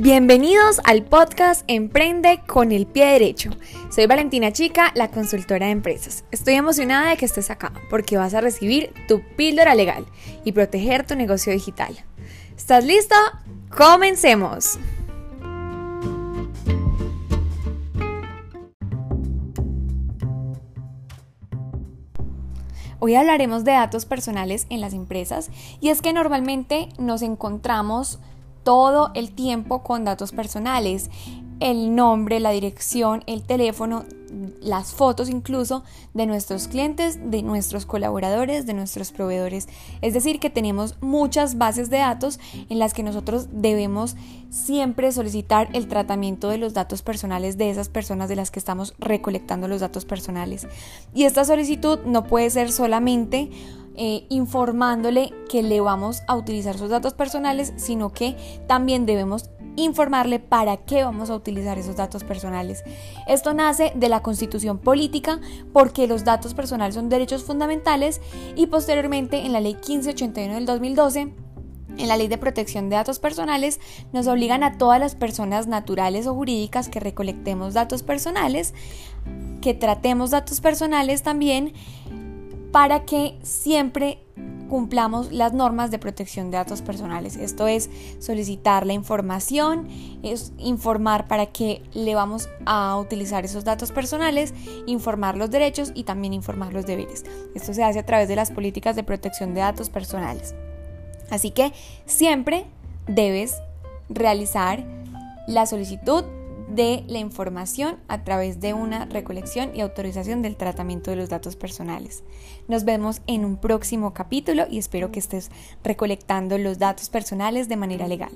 Bienvenidos al podcast Emprende con el pie derecho. Soy Valentina Chica, la consultora de empresas. Estoy emocionada de que estés acá porque vas a recibir tu píldora legal y proteger tu negocio digital. ¿Estás listo? Comencemos. Hoy hablaremos de datos personales en las empresas y es que normalmente nos encontramos todo el tiempo con datos personales, el nombre, la dirección, el teléfono, las fotos incluso de nuestros clientes, de nuestros colaboradores, de nuestros proveedores. Es decir, que tenemos muchas bases de datos en las que nosotros debemos siempre solicitar el tratamiento de los datos personales de esas personas de las que estamos recolectando los datos personales. Y esta solicitud no puede ser solamente eh, informándole que le vamos a utilizar sus datos personales, sino que también debemos informarle para qué vamos a utilizar esos datos personales. Esto nace de la constitución política porque los datos personales son derechos fundamentales y posteriormente en la ley 1581 del 2012 en la Ley de Protección de Datos Personales nos obligan a todas las personas naturales o jurídicas que recolectemos datos personales, que tratemos datos personales también, para que siempre cumplamos las normas de protección de datos personales. Esto es solicitar la información, es informar para qué le vamos a utilizar esos datos personales, informar los derechos y también informar los deberes. Esto se hace a través de las políticas de protección de datos personales. Así que siempre debes realizar la solicitud de la información a través de una recolección y autorización del tratamiento de los datos personales. Nos vemos en un próximo capítulo y espero que estés recolectando los datos personales de manera legal.